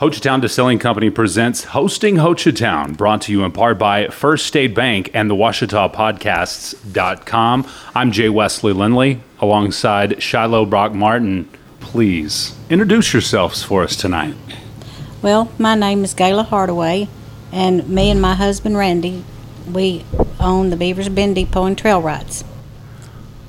Hochatown Distilling Company presents Hosting Hochatown, brought to you in part by First State Bank and the Washita Podcasts.com. I'm Jay Wesley Lindley alongside Shiloh Brock Martin. Please introduce yourselves for us tonight. Well, my name is Gayla Hardaway, and me and my husband Randy, we own the Beavers Bend Depot and Trail Rides.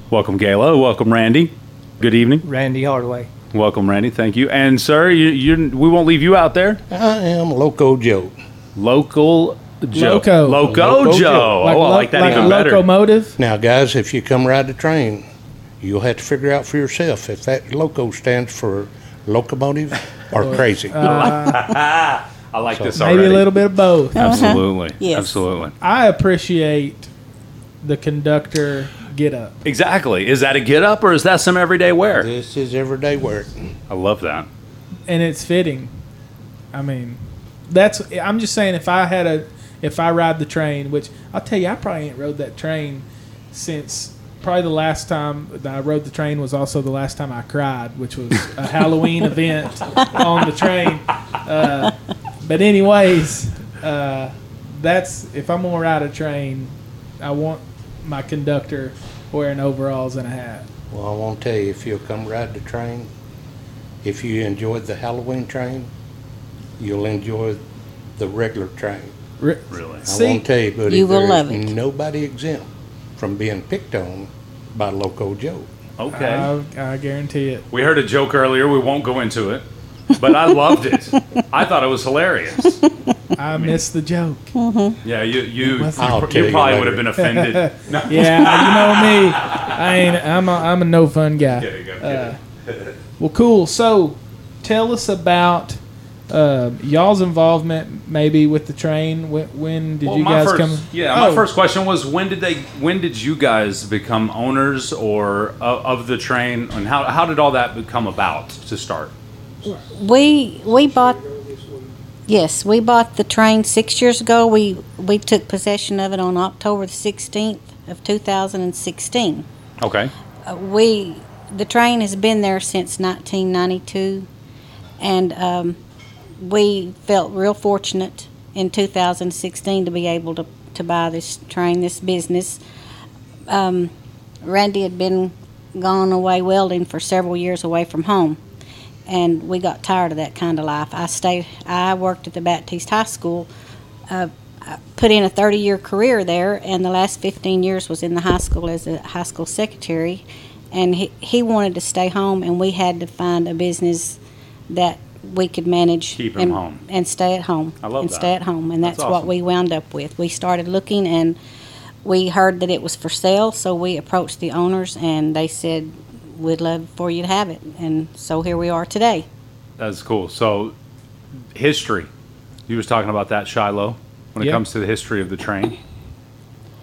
Welcome, Gayla. Welcome, Randy. Good evening. Randy Hardaway. Welcome, Randy. Thank you. And, sir, you, you, we won't leave you out there. I am Loco Joe. Local Joe. Loco. Loco, Loco Joe. Joe. oh, I like that like even a better. locomotive. Now, guys, if you come ride the train, you'll have to figure out for yourself if that loco stands for locomotive or crazy. Uh, I like this already. Maybe already. a little bit of both. Absolutely. Yes. Absolutely. I appreciate the conductor get up. Exactly. Is that a get up or is that some everyday wear? this is everyday work. I love that. and it's fitting. I mean, that's. I'm just saying, if I had a, if I ride the train, which I'll tell you, I probably ain't rode that train since probably the last time that I rode the train was also the last time I cried, which was a Halloween event on the train. Uh, but anyways, uh, that's if I'm gonna ride a train, I want my conductor wearing overalls and a hat. Well, I want to tell you, if you'll come ride the train, if you enjoyed the Halloween train, you'll enjoy the regular train. Re- Really. I See, won't tell you, buddy, You will love it. nobody exempt from being picked on by Loco Joe. Okay. I, I guarantee it. we heard a joke earlier. We won't go into it. But I loved it. I thought it was hilarious. I missed the joke. Yeah, you you, you, I'll tell you you probably would have been offended. No, Yeah, you know me. I ain't. I'm a, I'm a no fun guy. kidding, I'm Uh, well, cool. So, tell us about uh, y'all's involvement, maybe with the train. When, when did Well, you my guys first, come? Yeah, my Oh, first question was when did they when did you guys become owners or of, of the train and how how did all that become about to start? We we bought yes we bought the train six years ago. We we took possession of it on October the sixteenth of two thousand and sixteen. Okay. Uh, we the train has been there since 1992 and um, we felt real fortunate in 2016 to be able to, to buy this train this business um, randy had been gone away welding for several years away from home and we got tired of that kind of life i stayed i worked at the Battiest high school uh, I put in a 30 year career there, and the last 15 years was in the high school as a high school secretary. And he, he wanted to stay home, and we had to find a business that we could manage Keep him and, home. and stay at home. I love and that. stay at home, and That's that's, what we wound up with. We started looking, and we heard that it was for sale, so we approached the owners, and they said, "We'd love for you to have it." And so here we are today. That's cool. So history. You was talking about that Shiloh when it Yeah. comes to the history of the train.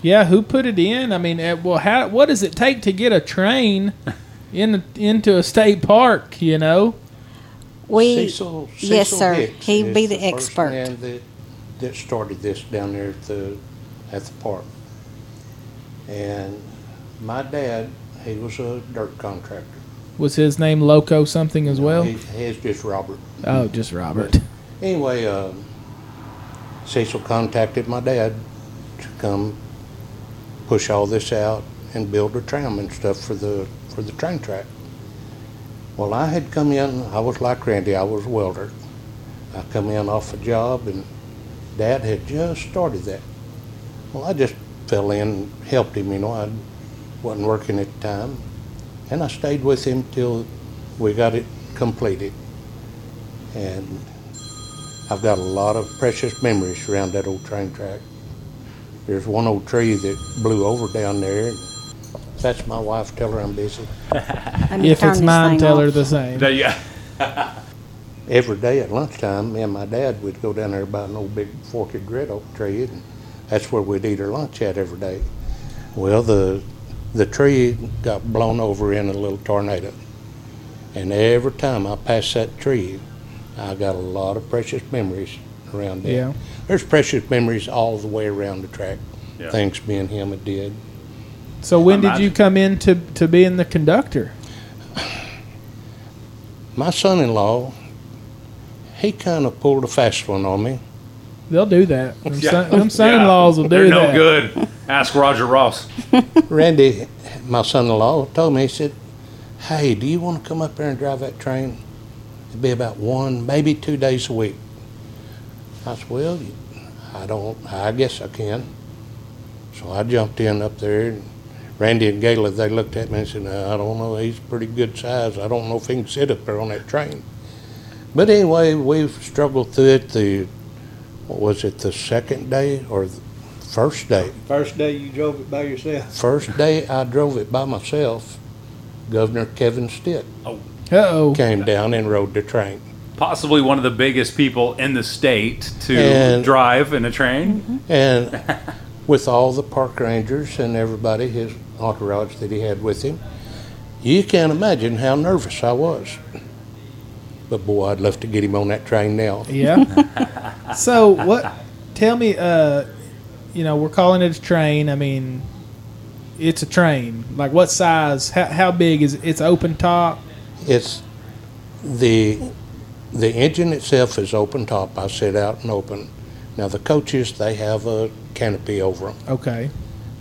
Yeah, who put it in? I mean, uh, well, how? What does it take to get a train in into a state park? You know. We Cecil, yes, sir. Hicks He'd be the first expert. man that, that started this down there at the at the park. And my dad, he was a dirt contractor. Was his name Loco something as well? He, his just Robert. Oh, just Robert. Anyway, uh, Cecil contacted my dad to come push all this out and build a tram and stuff for the for the train track. Well, I had come in. I was like Randy. I was a welder. I come in off a job, and Dad had just started that. Well, I just fell in, helped him. You know, I wasn't working at the time, and I stayed with him till we got it completed. And I've got a lot of precious memories around that old train track. There's one old tree that blew over down there. That's my wife. Tell her I'm busy. If it's mine, tell off. her the same. That- yeah. Every day at lunchtime, me and my dad would go down there by an old big forked red oak tree, and that's where we'd eat our lunch at every day. Well, the the tree got blown over in a little tornado, and every time I pass that tree, I got a lot of precious memories around that. Yeah. There's precious memories all the way around the track. Yeah. Things me and him had did. So when did you come in to, to being the conductor? My son-in-law he kind of pulled a fast one on me. They'll do that. Them, Yeah. son, them son-in-laws will do They're that. no good. Ask Roger Ross. Randy, my son-in-law, told me, he said, hey, do you want to come up there and drive that train? It'd be about one, maybe two days a week. I said, well, I don't, I guess I can. So I jumped in up there. and Randy and Gayla, they looked at me and said, no, I don't know, he's pretty good size. I don't know if he can sit up there on that train. But anyway, we've struggled through it. The, what was it, the second day or first day? First day you drove it by yourself. First day I drove it by myself, Governor Kevin Stitt Uh-oh. came down and rode the train. Possibly one of the biggest people in the state to And- drive in a train. And with all the park rangers and everybody, his entourage that he had with him, you can't imagine how nervous I was. But boy, I'd love to get him on that train now. Yeah. so what? Tell me. Uh, you know, we're calling it a train. I mean, it's a train. Like what size? How, how big is it? It's open top. It's the the engine itself is open top. I sit out and open. Now the coaches they have a canopy over them. Okay.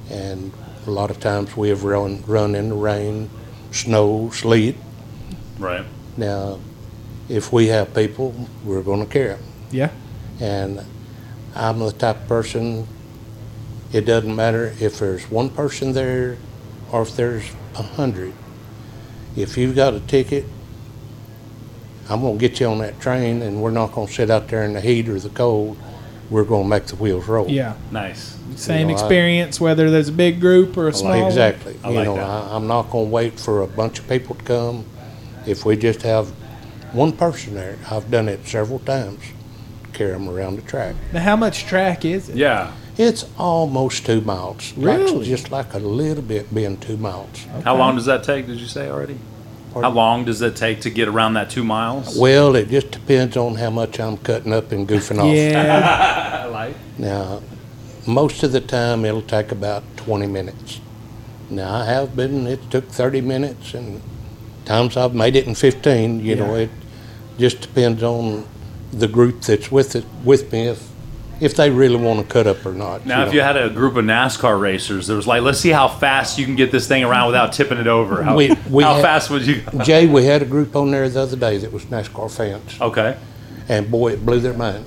and a lot of times we have run run in the rain, snow, sleet. Right. Now, if we have people, we're going to care. Yeah. And I'm the type of person. It doesn't matter if there's one person there, or if there's a hundred. If you've got a ticket, I'm going to get you on that train, and we're not going to sit out there in the heat or the cold. We're going to make the wheels roll. Yeah. Nice. Same know, I- experience, whether there's a big group or a small. one. Exactly. I You like know, that. I, I'm not gonna wait for a bunch of people to come. If we just have one person there, I've done it several times, carry them around the track. Now, how much track is it? Yeah. It's almost two miles. Like- Really? Just like a little bit being two miles. How long does that take? Did you say already? How long does it take to get around that two miles? Well, it just depends on how much I'm cutting up and goofing off. Yeah. Like. Now, most of the time, it'll take about 20 minutes. Now, I have been, it took 30 minutes, and times I've made it in 15. You know, it just depends on the group that's with it, with me, if, if they really want to cut up or not. Now, if you had a group of NASCAR racers, there was like, let's see how fast you can get this thing around without tipping it over. How, We- we how had- fast would you? go? Jay, we had a group on there the other day that was NASCAR fans, Okay. and boy, it blew their mind.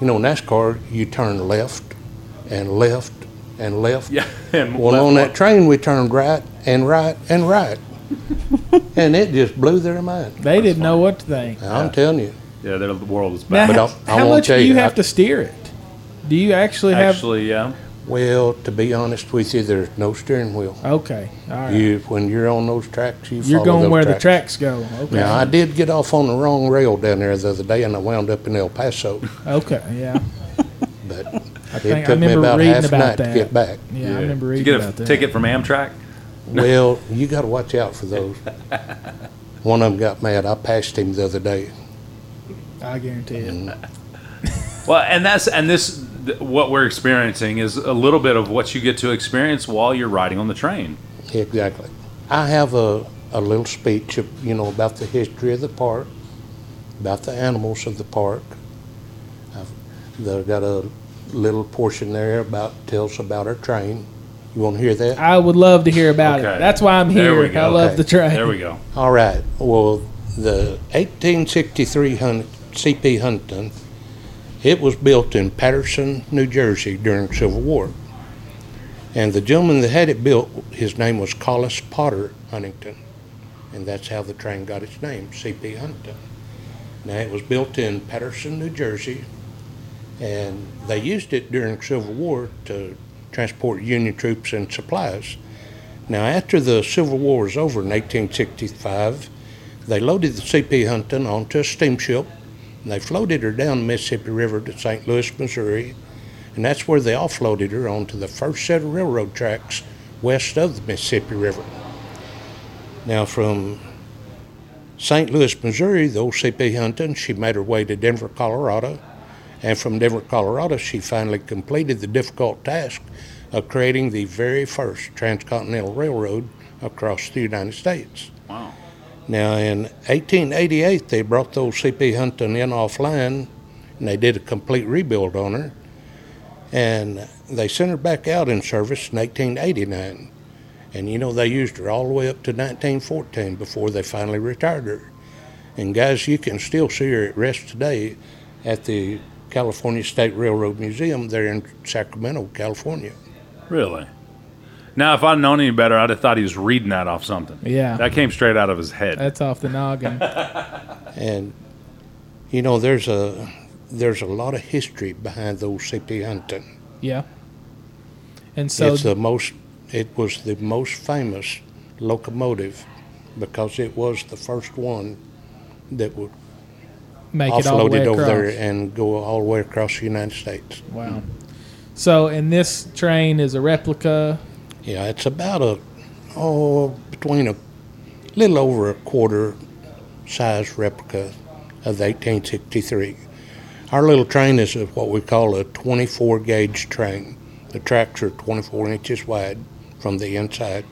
You know, NASCAR, you turn left and left and left. Yeah. And Well, left on that train, we turned right and right and right. and it just blew their mind. They didn't know what to think. I'm telling you. yeah, the world is Now. But how, I- I how won't much do you you, have I- to steer it? Do you actually have? Actually, yeah. Well, to be honest with you, there's no steering wheel. Okay. All right. You, when you're on those tracks, you You're follow going those where the tracks. tracks go. Okay. Now, I did get off on the wrong rail down there the other day, and I wound up in El Paso. Okay. Yeah. But I it think I took me remember about reading half about night that. to get back. Yeah, I remember reading Did reading you get a about that. ticket from Amtrak? Well, you got to watch out for those. One of them got mad. I passed him the other day. I guarantee it. Mm. Well, and that's and this th- what we're experiencing is a little bit of what you get to experience while you're riding on the train. Exactly. I have a, a little speech, of, you know, about the history of the park, about the animals of the park. I've they've got a little portion there about tells about our train. You want to hear that? I would love to hear about Okay. it. That's why I'm here. we go. I love Okay. the train. There we go. All right. Well, the 1863 Hun- CP Huntington, it was built in Paterson, New Jersey during Civil War. And the gentleman that had it built, his name was Collis Potter Huntington. And that's how the train got its name, CP Huntington. Now, it was built in Paterson, New Jersey, and they used it during Civil War to transport Union troops and supplies. Now, after the Civil War was over in 1865, they loaded the C.P. Huntington onto a steamship, and they floated her down the Mississippi River to St. Louis, Missouri, and that's where they offloaded her onto the first set of railroad tracks west of the Mississippi River. Now, from St. Louis, Missouri, the old C.P. Huntington, she made her way to Denver, Colorado, and from Denver, Colorado, she finally completed the difficult task of creating the very first transcontinental railroad across the United States. Wow. Now, in 1888, they brought those CP Huntington in offline, and they did a complete rebuild on her. And they sent her back out in service in 1889. And you know, they used her all the way up to 1914 before they finally retired her. And guys, you can still see her at rest today at the California State Railroad Museum there in Sacramento, California. Really? Now, if I'd known any better, I'd have thought he was reading that off something. Yeah. That came straight out of his head. That's off the noggin. And you know, there's a there's a lot of history behind those CP Huntington. yeah. And so it's the most it was the most famous locomotive because it was the first one that would make it all the offload way it over across. there and go all the way across the United States. Wow. So, and this train is a replica. Yeah, it's about a oh between a little over a quarter size replica of the 1863. Our little train is what we call a 24 gauge train. The tracks are 24 inches wide from the inside.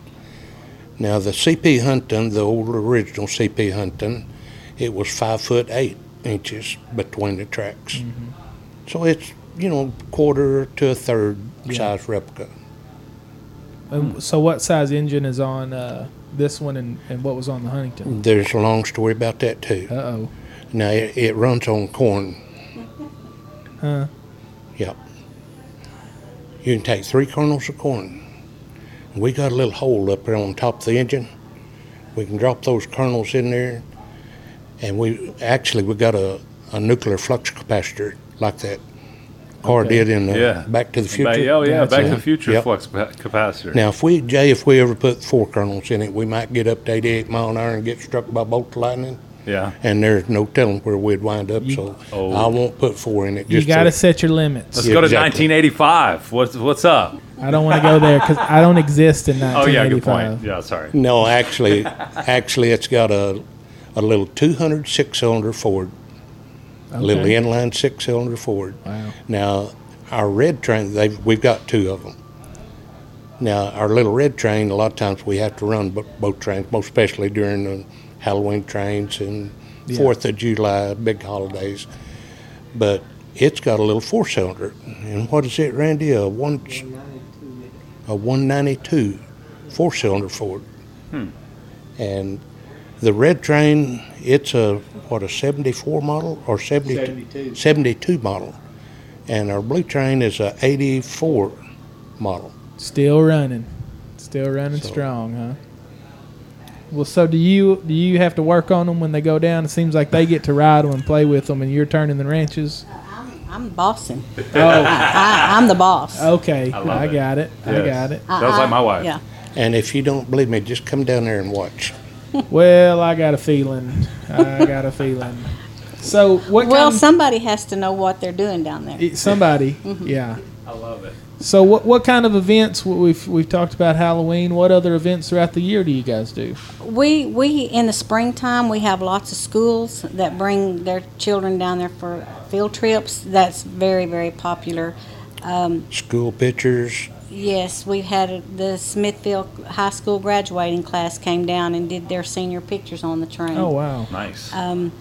Now the CP Huntington, the old original CP Huntington, it was five foot eight inches between the tracks. Mm-hmm. So it's you know quarter to a third size replica. And so, what size engine is on uh, this one, and, and what was on the Huntington? There's a long story about that too. Uh oh. Now it, it runs on corn. Huh. Yep. You can take three kernels of corn. We got a little hole up there on top of the engine. We can drop those kernels in there, and we actually we got a, a nuclear flux capacitor like that car Okay. did in the Yeah. Back to the Future. Ba- oh, yeah, Back to the Future Yep. flux capacitor. Now, if we Jay, if we ever put four kernels in it, we might get up to 88 mile an hour and get struck by bolt of lightning. yeah. and there's no telling where we'd wind up. so Oh. I won't put four in it. You got to to- set your limits. Let's Yeah, go to exactly. 1985. What's what's up? I don't want to go there because I don't exist in that. Oh yeah, good point. Yeah, sorry. no, actually, actually, it's got a a little 206 cylinder Ford, a little inline six cylinder Ford. Wow. Now, our red train, we've got two of them. Now, our little red train, a lot of times we have to run bo- both trains, most especially during the Halloween trains and Yeah. Fourth of July, big holidays. But it's got a little four cylinder. And what is it, Randy? A one, a 192 four cylinder Ford. Hmm. And the red train, it's a, what, a 74 model or 72? 72. 72 model. And our blue train is a 84 model. Still running, still running So- strong, huh? Well, so do you? Do you have to work on them when they go down? It seems like they get to ride them and play with them, and you're turning the wrenches. I'm bossing. Oh, I, I'm the boss. okay, I I, love it. got it. I got it. Sounds like my wife. Yeah. And if you don't believe me, just come down there and watch. Well, I got a feeling. I got a feeling. So what? Well, kind somebody has to know what they're doing down there. of, somebody, yeah. I love it. So what? What kind of events? We've we've talked about Halloween. What other events throughout the year do you guys do? We we in the springtime we have lots of schools that bring their children down there for field trips. That's very very popular. Um, School pictures. Yes, we've had the Smithville High School graduating class came down and did their senior pictures on the train. Oh wow. Nice. Um,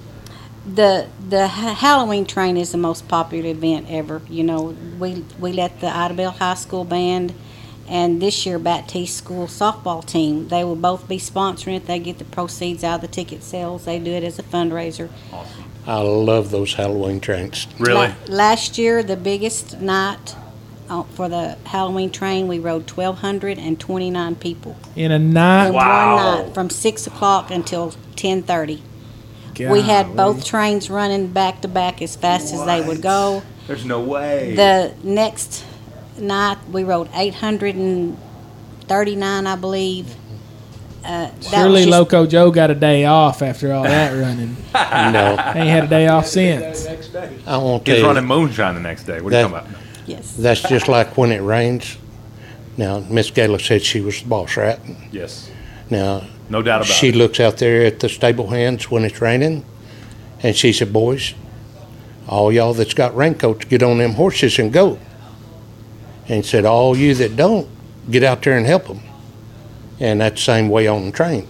the the Halloween train is the most popular event ever. You know, we we let the Idabel High School band and this year Battiest School softball team. They will both be sponsoring it. They get the proceeds out of the ticket sales. They do it as a fundraiser. Awesome. I love those Halloween trains. really? La- last year, the biggest night uh, for the Halloween train, we rode 1,229 people In a in night. Wow. one night from six o'clock until 10:30. We had both trains running back to back as fast as they would go. There's no way. The next night, we rode 839, I believe. Uh, that Surely just- Loco Joe got a day off after all that running. no, Ain't had a day off since. Next day. I won't He's tell running you. moonshine the next day. What are you talking about? Yes. That's just like when it rains. Now, Miss Gayla said she was the boss, right? Yes. Now, No doubt about she it. looks out there at the stable hands when it's raining, and she said, "Boys, all y'all that's got raincoats, get on them horses and go." And said, "All you that don't, get out there and help them." And that's the same way on the train.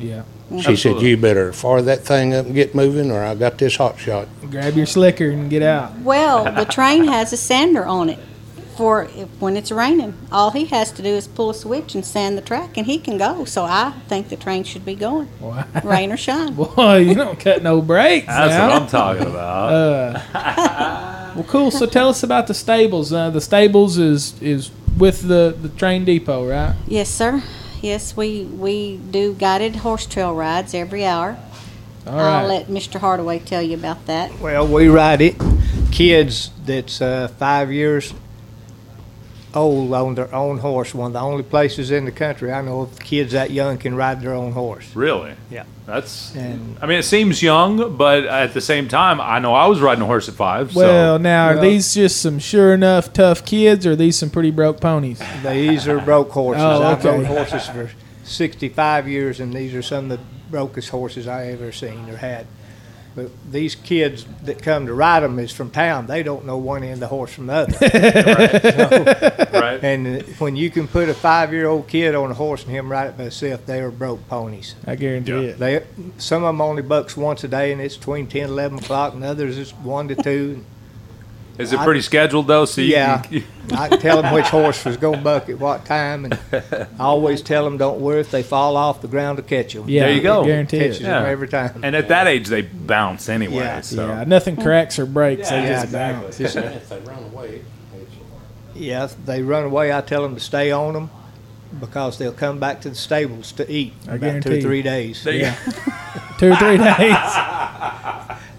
Yeah. She said, Absolutely. you better fire that thing up and get moving or I got this hot shot. Grab your slicker and get out. Well, the train has a sander on it for if, when it's raining. All he has to do is pull a switch and sand the track, and he can go. So I think the train should be going, Wow. rain or shine. Boy, you don't cut no breaks. That's now. what I'm talking about. Uh, well, cool. So tell us about the stables. Uh, the stables is is with the the train depot, right? Yes, sir. Yes, we we do guided horse trail rides every hour. All I'll right. let Mr. Hardaway tell you about that. Well, we ride it. Kids that's uh, five years old on their own horse. One of the only places in the country I know of kids that young can ride their own horse. really? Yeah. That's. And I mean, it seems young, but at the same time, I know I was riding a horse at five. well, so now are Well- these just some sure enough tough kids, or are these some pretty broke ponies? these are broke horses. Oh, I've okay. rode horses for 65 years, and these are some of the brokest horses I ever seen or had. But these kids that come to ride them is from town. They don't know one end of the horse from the other. right. And uh, when you can put a five-year-old kid on a horse and him ride it by himself, they are broke ponies. I guarantee Yeah. it. They, some of them only bucks once a day, and it's between 10 and 11 o'clock, and others it's 1 to 2. Is it pretty scheduled though? So you Yeah. can- I can tell them which horse was going to buck at what time, and I always tell them, don't worry if they fall off the ground to catch them. Yeah, There you go. Guarantee Catches it. them Yeah. every time. and at that age, they bounce anyway. Yeah. So. Yeah, nothing cracks or breaks. they Yeah, just exactly. bounce. If they run away, yeah, if they run away, I tell them to stay on them because they'll come back to the stables to eat I in about two or three days. There Yeah. Two or three days.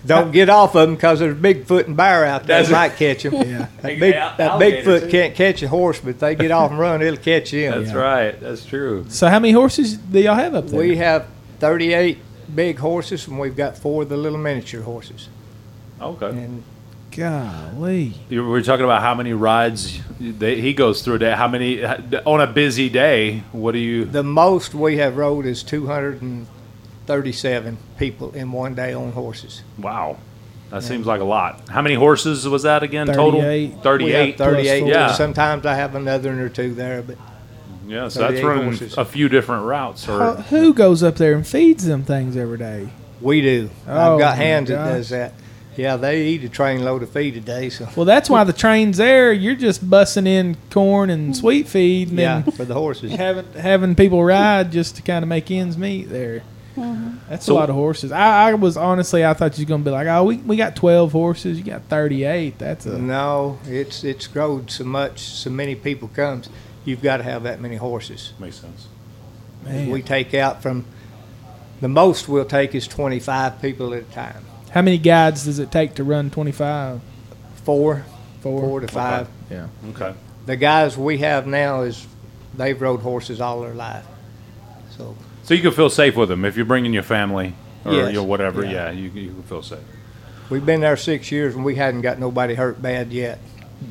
Don't get off of them because there's Bigfoot and bear out there That's- that might catch them. Yeah. That, big, that Bigfoot too. can't catch a horse, but if they get off and run, it'll catch them. That's Yeah. right. That's true. So how many horses do y'all have up there? We have 38 big horses, and we've got four of the little miniature horses. Okay. And Golly. You were talking about how many rides they, he goes through a day. How many uh, on a busy day? What do you? the most we have rode is 237 people in one day on horses. Wow, that seems like a lot. How many horses was that again? Total 38. We have thirty-eight. 38. Yeah. Sometimes I have another one or two there, but Yeah, so that's 38 running horses. a few different routes. How- Or who goes up there and feeds them things every day? we do. Oh, I've got oh, hands gosh. that does that. Yeah, they eat a train load of feed a day, so Well, that's why the train's there. You're just bussing in corn and sweet feed, and yeah, for the horses. having having people ride just to kind of make ends meet there. Mm-hmm. That's So- a lot of horses. I, I was honestly, I thought you was gonna be like, oh, we, we got twelve horses. You got thirty eight. That's a No, it's it's growed so much, so many people comes. You've got to have that many horses. makes sense. man. We take out from the most we'll take is 25 people at a time. How many guides does it take to run twenty five? Four, Four. four to five. Yeah. Okay. The guys we have now is they've rode horses all their life. So So you can feel safe with them if you're bringing your family or Yes. you know, whatever. Yeah. Yeah, you, you can feel safe. we've been there six years and we hadn't got nobody hurt bad yet.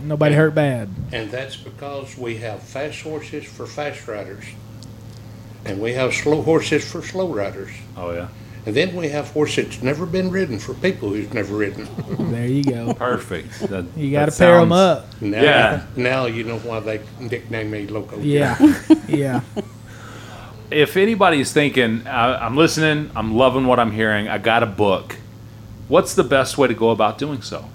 Nobody hurt bad. And that's because we have fast horses for fast riders. And we have slow horses for slow riders. Oh yeah. And then we have horses that's never been ridden for people who's never ridden. There you go. Perfect. That- You got to that pair them up. Now, Yeah. Now you know why they nicknamed me Loco. Yeah. yeah. If anybody's thinking, I'm listening, I'm loving what I'm hearing, I got a book. What's the best way to go about doing so?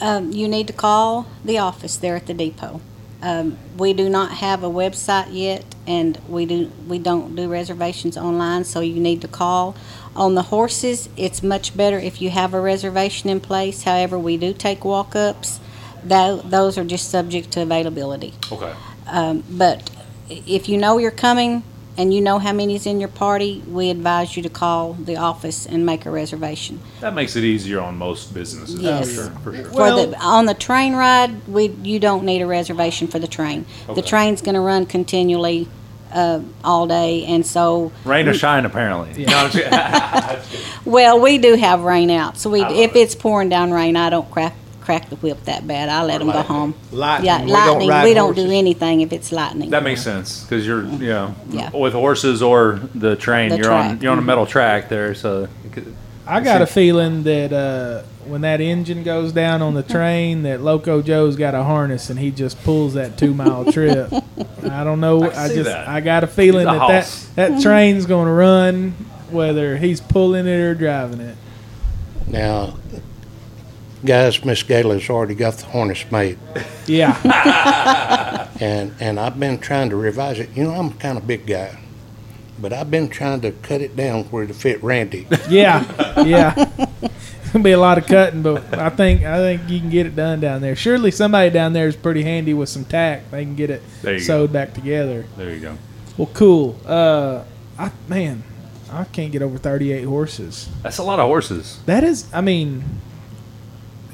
Um, you need to call the office there at the depot. Um, we do not have a website yet, and we do we don't do reservations online. So you need to call. On the horses, it's much better if you have a reservation in place. However, we do take walk-ups. Tho- those are just subject to availability. Okay. Um, but if you know you're coming and you know how many's in your party, we advise you to call the office and make a reservation. That makes it easier on most businesses. Yes. For sure. For sure. For the, on the train ride, we, you don't need a reservation for the train. Okay. The train's gonna run continually, uh, all day, and so, Rain or shine, apparently. No, well, we do have rain out, so we, if it. it's pouring down rain, I don't crack, crack the whip that bad. I let them go home. Lightning, Yeah, we don't lightning, ride we don't do horses. anything if it's lightning. that makes sense because you're, you know, Yeah. with horses or the train, The you're on track. you're on a mm-hmm. metal track there. So I got a feeling that uh, when that engine goes down on the mm-hmm. train, that Loco Joe's got a harness and he just pulls that two mile trip. I don't know. I can I, see just that. I got a feeling He's a that that, that mm-hmm. train's going to run whether he's pulling it or driving it. Now, guys, Miss Gayla's already got the harness made, Yeah. and and I've been trying to revise it. You know, I'm kind of big guy, but I've been trying to cut it down where to fit Randy. Yeah. Yeah. Gonna be a lot of cutting, but I think I think you can get it done down there. Surely somebody down there is pretty handy with some tack. They can get it There you sewed back together. There you go. Well, cool. Uh, I man, I can't get over thirty-eight horses. That's a lot of horses. That is, I mean,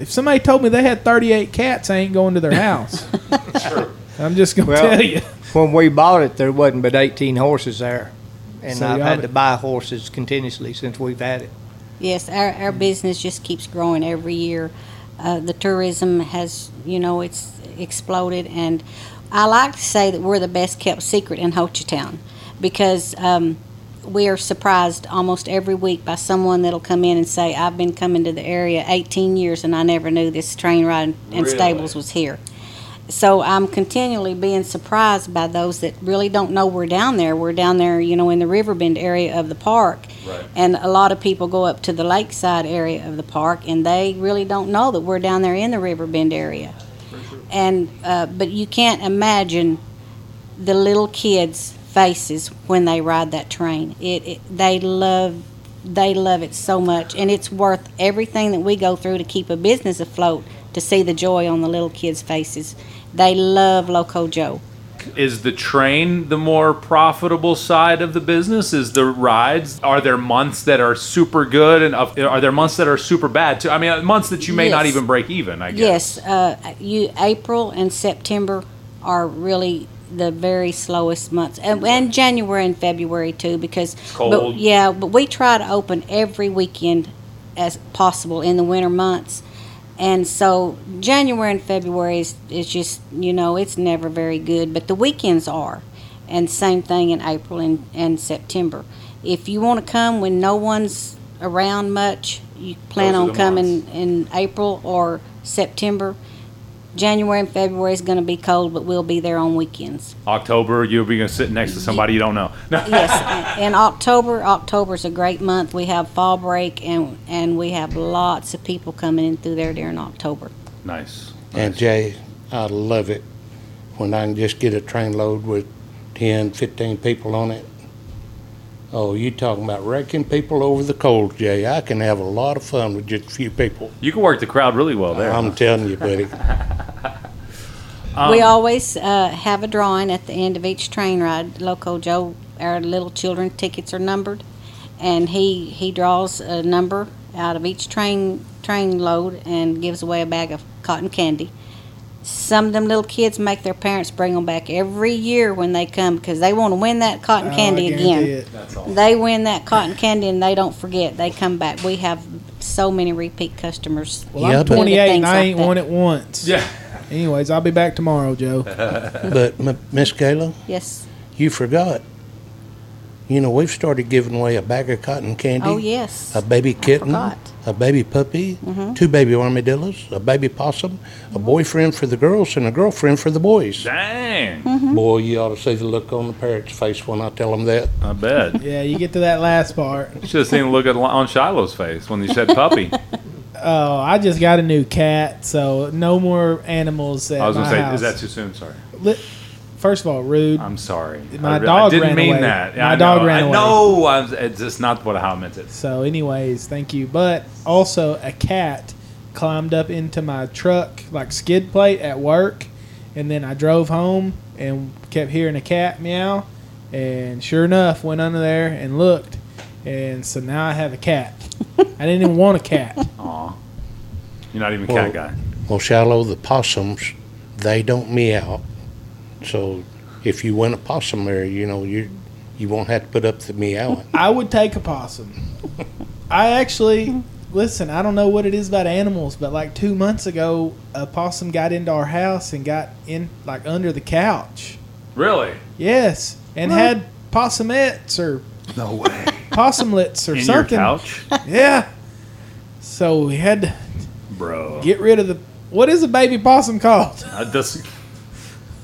if somebody told me they had 38 cats, I ain't going to their house. I'm just going to Well, tell you. When we bought it, there wasn't but 18 horses there. And So I've had to buy horses continuously since we've had it. Yes, our, our business just keeps growing every year. Uh, the tourism has, you know, it's exploded, and I like to say that we're the best kept secret in Hochatown because um, we are surprised almost every week by someone that'll come in and say, "I've been coming to the area 18 years, and I never knew this train ride and Really? stables was here." So I'm continually being surprised by those that really don't know we're down there. We're down there, you know, in the Riverbend area of the park. Right. And a lot of people go up to the lakeside area of the park and they really don't know that we're down there in the Riverbend area. And uh, but you can't imagine the little kids' faces when they ride that train. It, it they love they love it so much and it's worth everything that we go through to keep a business afloat to see the joy on the little kids' faces. They love Loco Joe. Is the train the more profitable side of the business? Is the rides? Are there months that are super good and uh, are there months that are super bad too? I mean, months that you may not even break even. I guess. Yes, uh, you April and September are really the very slowest months, and, and January and February too, because cold. But, yeah, but we try to open every weekend as possible in the winter months, and so January and February is, is just you know it's never very good, but the weekends are, and same thing in April and, and September. If you want to come when no one's around much, you plan Those are on the coming months. in April or September. January and February is going to be cold, but we'll be there on weekends. October, you'll be gonna sit next to somebody you don't know. Yes, in October, October's a great month. We have fall break, and and we have lots of people coming in through there during October. Nice. And Jay, I love it when I can just get a train load with 10, 15 people on it. Oh, you talking about wrecking people over the coals, Jay. I can have a lot of fun with just a few people. You can work the crowd really well there. I'm telling you, buddy. Um, we always uh, have a drawing at the end of each train ride. Loco Joe, our little children tickets are numbered, and he he draws a number out of each train train load and gives away a bag of cotton candy. Some of them little kids make their parents bring them back every year when they come because they want to win that cotton Oh, candy again. it. That's all. They win that cotton candy and they don't forget. They come back. We have so many repeat customers. Well, Yeah, I'm 28 and I like ain't that. won it once. Yeah. Anyways, I'll be back tomorrow, Joe. But Miss Gayla, Yes. you forgot. You know, we've started giving away a bag of cotton candy, Oh yes. a baby kitten, forgot. a baby puppy, Mhm. two baby armadillos, a baby possum, a boyfriend for the girls, and a girlfriend for the boys. Dang. Mm-hmm. Boy, you ought to see the look on the parrot's face when I tell them that. I bet. Yeah, you get to that last part. You should have seen the look at, on Shiloh's face when you said puppy. Oh, I just got a new cat, so no more animals at I was my gonna say, house. is that too soon? Sorry. Li- First of all, rude. I'm sorry. My I, dog I didn't ran mean away. that. My I dog know. ran I away. know. I'm, it's just not what how I meant it. So, anyways, thank you. But also, a cat climbed up into my truck, like skid plate at work, and then I drove home and kept hearing a cat meow. And sure enough, went under there and looked, and so now I have a cat. I didn't even want a cat. Aw. You're not even a Well- cat guy. Well, Shiloh, the possums, they don't meow. So if you win a possum there, you know, you you won't have to put up the meowing. I would take a possum. I actually listen. I don't know what it is about animals, but like two months ago, a possum got into our house and got in like under the couch. Really? Yes, and had possumettes or No way. possumlets or In your something. couch, Yeah. So we had to bro. get rid of the. What is a baby possum called? I just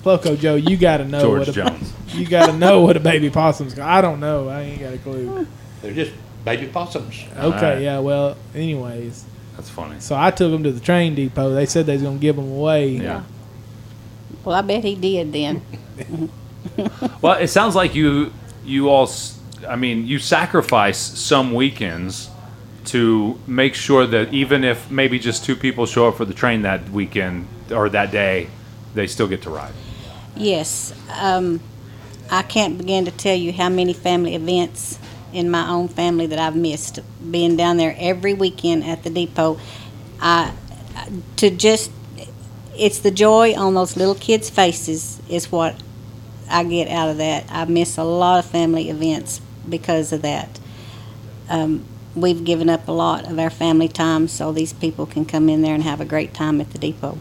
Loco Joe, you got to know George what a, Jones. You got to know what a baby possum's called. I don't know. I ain't got a clue. They're just baby possums. Okay, Alright. yeah. Well, anyways, That's funny. so I took them to the train depot. They said they was gonna give them away. Yeah. Well, I bet he did then. Well, it sounds like you you all. s- I mean, you sacrifice some weekends to make sure that even if maybe just two people show up for the train that weekend or that day, they still get to ride. Yes, um, I can't begin to tell you how many family events in my own family that I've missed. Being down there every weekend at the depot, I to just it's the joy on those little kids' faces is what I get out of that. I miss a lot of family events because of that. Um, we've given up a lot of our family time so these people can come in there and have a great time at the depot.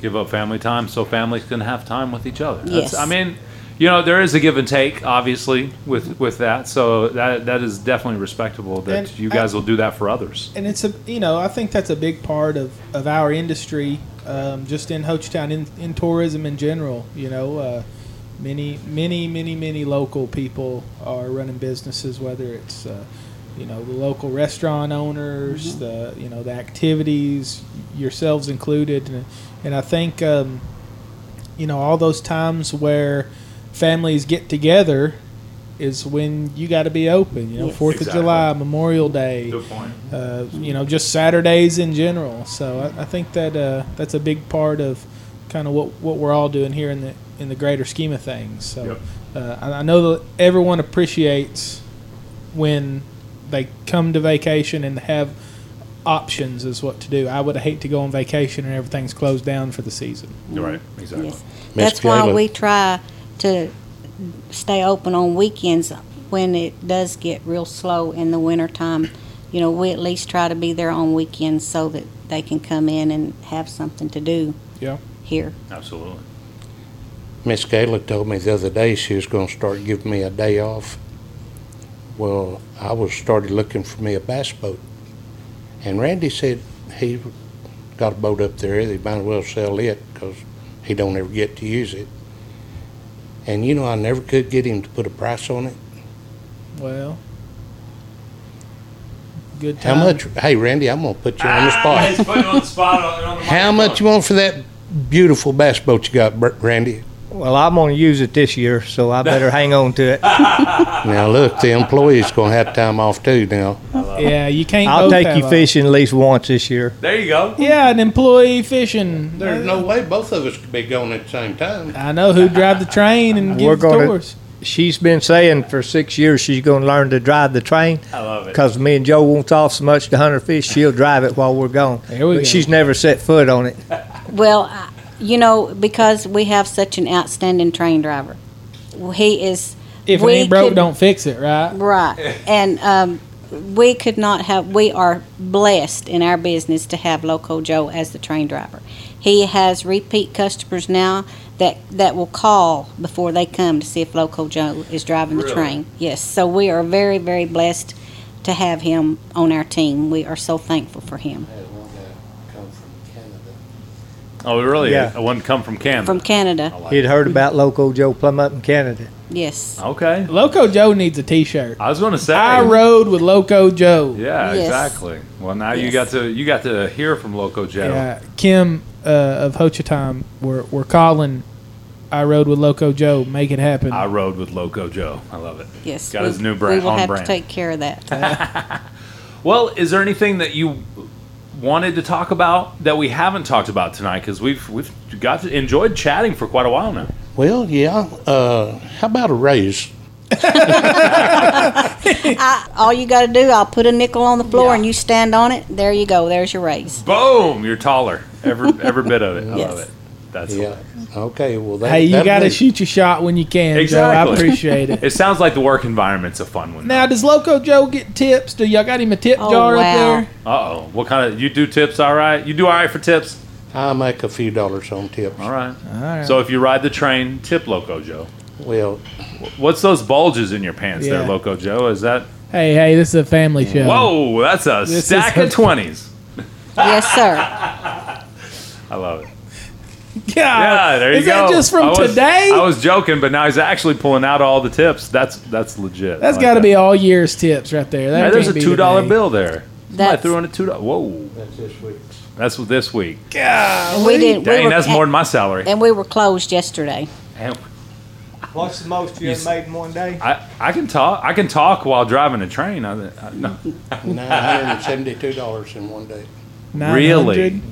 Give up family time so families can have time with each other. Yes. I mean, you know, there is a give and take, obviously, with with that. So that that is definitely respectable that And you I- guys will do that for others. and it's a you know I think that's a big part of, of our industry, um, just in Hochatown in, in tourism in general. You know, uh, many many many many local people are running businesses, whether it's uh, you know the local restaurant owners, the you know the activities, yourselves included, and and I think um, you know all those times where families get together is when you got to be open. You know, Yes. Fourth of July, Memorial Day point. uh, you know, just Saturdays in general. So I, I think that uh, that's a big part of kind of what, what we're all doing here in the in the greater scheme of things. So Yep. uh, I, I know that everyone appreciates when they come to vacation and have options as what to do. I would hate to go on vacation and everything's closed down for the season. Right. Exactly. Yes. Miss That's why we try to stay open on weekends when it does get real slow in the wintertime. You know, we at least try to be there on weekends so that they can come in and have something to do Yeah. here. Absolutely. Miss Gayla told me the other day she was going to start giving me a day off. Well, I was started looking for me a bass boat, and Randy said he got a boat up there. They might as well sell it because he don't ever get to use it. And you know, I never could get him to put a price on it. Well, good time. How much? Hey, Randy, I'm gonna put you on the spot. Ah, putting on the spot. On, How much you want for that beautiful bass boat you got, Br- Randy? Well, I'm going to use it this year, so I better hang on to it. Now look, the employee's gonna have time off too. Now, Yeah, you can't. I'll both take have you a- fishing at least once this year. There you go. Yeah, an employee fishing. there's no way both of us could be going at the same time. I know who drive the train and We're give the gonna- tours. She's been saying for six years she's going to learn to drive the train I love it. because me and Joe won't off so much to hunt or fish. She'll drive it while we're gone. There we but go. she's never set foot on it. Well, I- you know, because we have such an outstanding train driver. He is. If it we ain't broke, could- don't fix it, right? Right. And um, we could not have, we are blessed in our business to have Loco Joe as the train driver. He has repeat customers now that, that will call before they come to see if Loco Joe is driving the train. Yes. So we are very, very blessed to have him on our team. We are so thankful for him. Oh, really? Yeah. I wouldn't come from Canada. From Canada. I like He'd it. heard about Loco Joe plumb up in Canada. Yes. Okay. Loco Joe needs a T-shirt. I was going to say. I rode with Loco Joe. Yeah, Yes. exactly. Well, now you Yes. got to you got to hear from Loco Joe. Yeah, Kim uh, of Ho Chi Time, we're, we're calling. I rode with Loco Joe. Make it happen. I rode with Loco Joe. I love it. Yes. Got we, his new brand- We will on have brand. to take care of that. Well, is there anything that you wanted to talk about that we haven't talked about tonight? Because we've we've got to, enjoyed chatting for quite a while now. Well, yeah. Uh, how about a raise? I, all you got to do, I'll put a nickel on the floor and you stand on it. There you go. There's your raise. Boom! You're taller. Every every bit of it. I Yes. love it. That's Yeah. Okay. Well, that, hey, you got to shoot your shot when you can, Exactly. Joe. I appreciate it. It sounds like the work environment's a fun one. now, does Loco Joe get tips? Do y'all got him a tip Oh, jar wow. up there? Uh oh. What kind of you do tips? All right. You do all right for tips. I make a few dollars on tips. All right. All right. So if you ride the train, tip Loco Joe. Well, What's those bulges in your pants there, Loco Joe? Is that? hey, hey, this is a family show. Whoa, that's a This stack of twenties. Yes, sir. I love it. Yeah, there you Is go. that just from I was- today? I was joking, but now he's actually pulling out all the tips. That's that's legit. That's I like got to that. be all year's tips right there. That Hey, there's a can't be two dollar today. bill there. Somebody That's- threw in a two dollar. Whoa, That's this week. that's what this week. And we didn't. we Dang, were- that's more than my salary. And we were closed yesterday. Damn. What's the most you You ever s- made in one day? I, I can talk. I can talk while driving a train. I, I, no. Nine hundred and seventy-two dollars in one day. 900. Really?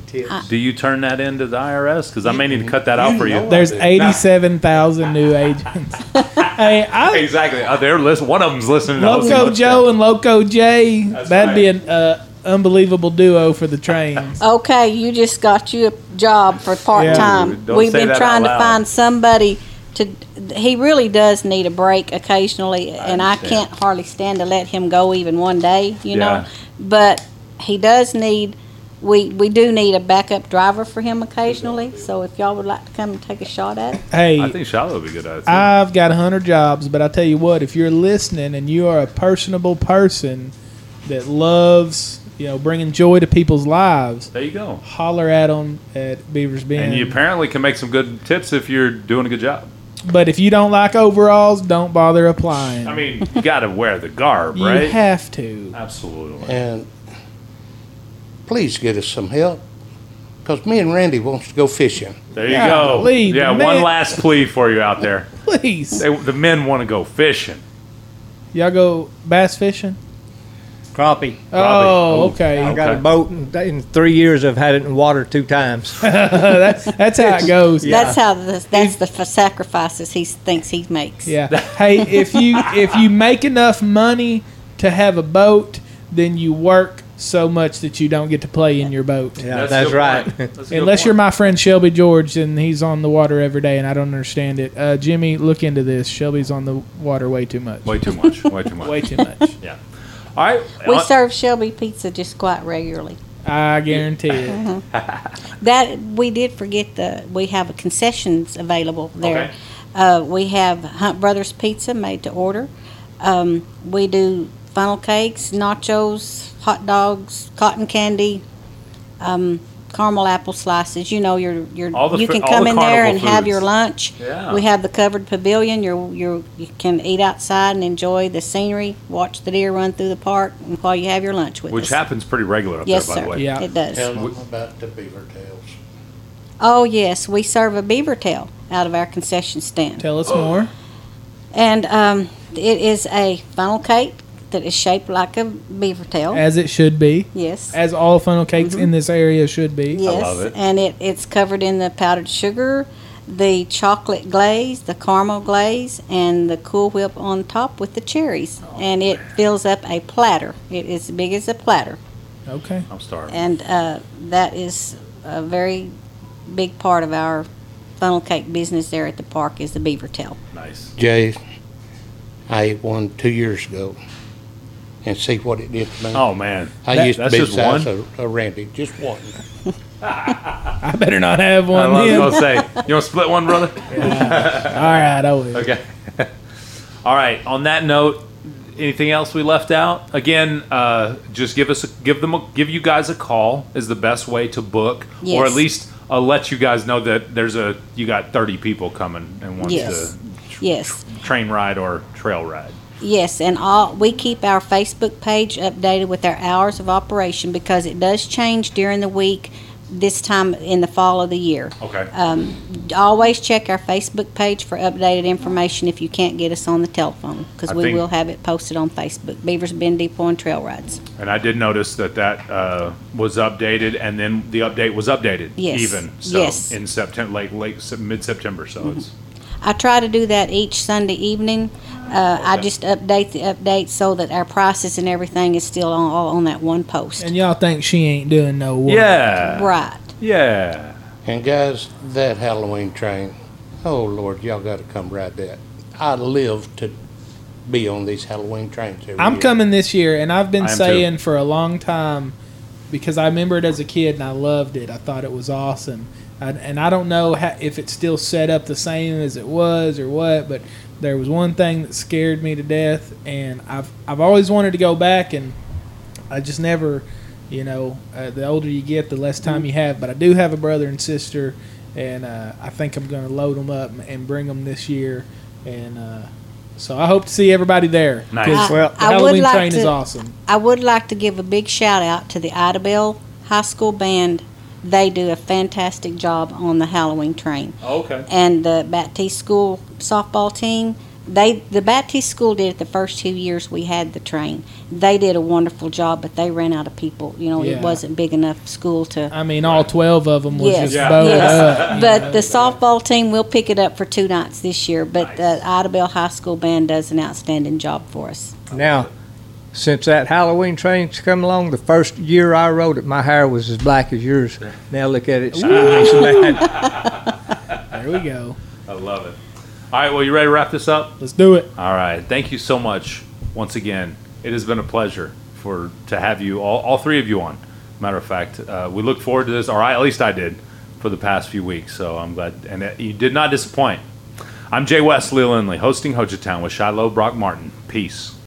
Do you turn that into the IRS? Because I may need to cut that out for you. There's do. 87,000 new agents. hey, I, Exactly. Uh, they're listen. One of them's listening. to Hosting Loco Hotel. Joe and Loco Jay, That's that'd be an uh, unbelievable duo for the trains. Okay, you just got you a job for part time. Don't We've say been that trying out to loud. find somebody to. He really does need a break occasionally, and I understand. can't hardly stand to let him go even one day. You Yeah. know, but he does need. We we do need a backup driver for him occasionally. So if y'all would like to come and take a shot at it, Hey, I think Shiloh would be good at it. too. I've got 100 jobs, but I tell you what, if you're listening and you are a personable person that loves, you know, bringing joy to people's lives, there you go. holler at them at Beaver's Bend. And you apparently can make some good tips if you're doing a good job. but if you don't like overalls, don't bother applying. I mean, you got to wear the garb, right? you have to. Absolutely. And please get us some help, because me and Randy wants to go fishing. There you Golly, go. Yeah, the one last plea for you out there. Please. They, the men want to go fishing. Y'all go bass fishing? Crappie. Oh, Oh, okay. I got Okay. a boat, and in three years I've had it in water two times. that's, that's how it goes. that's how the, that's the f- sacrifices he thinks he makes. Yeah. hey, if you if you make enough money to have a boat, then you work so much that you don't get to play in your boat. Yeah, a that's, right. That's Unless you're my friend Shelby George and he's on the water every day and I don't understand it. Uh, Jimmy, look into this. Shelby's on the water way too much. Way too much. Way too much. Way too much. Yeah. All right. We Uh, serve Shelby pizza just quite regularly. I guarantee it. That we did forget the we have concessions available there. Okay. Uh, we have Hunt Brothers Pizza made to order. Um, we do funnel cakes, nachos, hot dogs, cotton candy, um, caramel apple slices. You know, your your All the you fu- can all come the in there carnival and have your lunch. Yeah. We have the covered pavilion. You're, you're, you can eat outside and enjoy the scenery, watch the deer run through the park, and while you have your lunch with us. Which us. happens pretty regular up yes, there, by sir. the way. Yeah. It does. Tell them about the beaver tails. Oh, yes, we serve a beaver tail out of our concession stand. Tell us more. And um, it is a funnel cake that is shaped like a beaver tail. As it should be. yes. As all funnel cakes in this area should be. yes. love it. And it, it's covered in the powdered sugar, the chocolate glaze, the caramel glaze, and the Cool Whip on top with the cherries. and it fills up a platter. It is as big as a platter. Okay. I'm starving. And uh, that is a very big part of our funnel cake business there at the park is the beaver tail. Nice. Jay, I ate one two years ago, and see what it did to me. Oh man. I That- used to that's be the just size one? of, of Randy, just one. I better not have I one was then. gonna say, you want to split one, brother? All right, I will. Okay. All right. On that note, anything else we left out? Again, uh, just give us a, give them a, give you guys a call is the best way to book, or Yes. at least uh, let you guys know that there's a you got 30 people coming and want Yes. to Yes. train ride or trail ride. Yes, and all we keep our Facebook page updated with our hours of operation because it does change during the week this time in the fall of the year. Okay. Um, always check our Facebook page for updated information if you can't get us on the telephone because I we think- will have it posted on Facebook. Beavers Bend Depot and Trail Rides. And I did notice that that uh, was updated, and then the update was updated. Yes. Even so, Yes. in September, late late mid September. So it's I try to do that each Sunday evening. Uh, I just update the update so that our prices and everything is still on all on that one post. And y'all think she ain't doing no work. yeah, right. yeah. And guys, that Halloween train, oh Lord, y'all got to come ride that. I live to be on these Halloween trains every I'm year. coming this year, and I've been I am too. saying for a long time because I remember it as a kid and I loved it. I thought it was awesome, and, and I don't know how, if it's still set up the same as it was or what. But there was one thing that scared me to death, and I've I've always wanted to go back, and I just never, you know, uh, the older you get, the less time you have. But I do have a brother and sister, and uh, I think I'm going to load them up and bring them this year. And uh, so I hope to see everybody there. Nice. 'cause I- the I Halloween like train is awesome. I would like to give a big shout out to the Idabel High School Band. They do a fantastic job on the Halloween train. Oh, okay. And the Battiest School softball team, they the Battiest School did it the first two years we had the train. They did a wonderful job, but they ran out of people. You know, Yeah. it wasn't big enough school to. I mean, all 12 of them was Yes, just Yeah. bowed yes. up. But the softball team will pick it up for two nights this year. But the Idabel High School Band does an outstanding job for us. Now, since that Halloween train's come along, the first year I rode it, my hair was as black as yours. Now look at it, it's bad. There we go. I love it. All right. Well, you ready to wrap this up? Let's do it. All right. Thank you so much once again. It has been a pleasure for to have you all, all three of you on. Matter of fact, uh, we look forward to this, or I, at least I did, for the past few weeks. So I'm glad, and uh, you did not disappoint. I'm Jay Wesley Lindley, hosting Hochatown with Shiloh Brock Martin. Peace.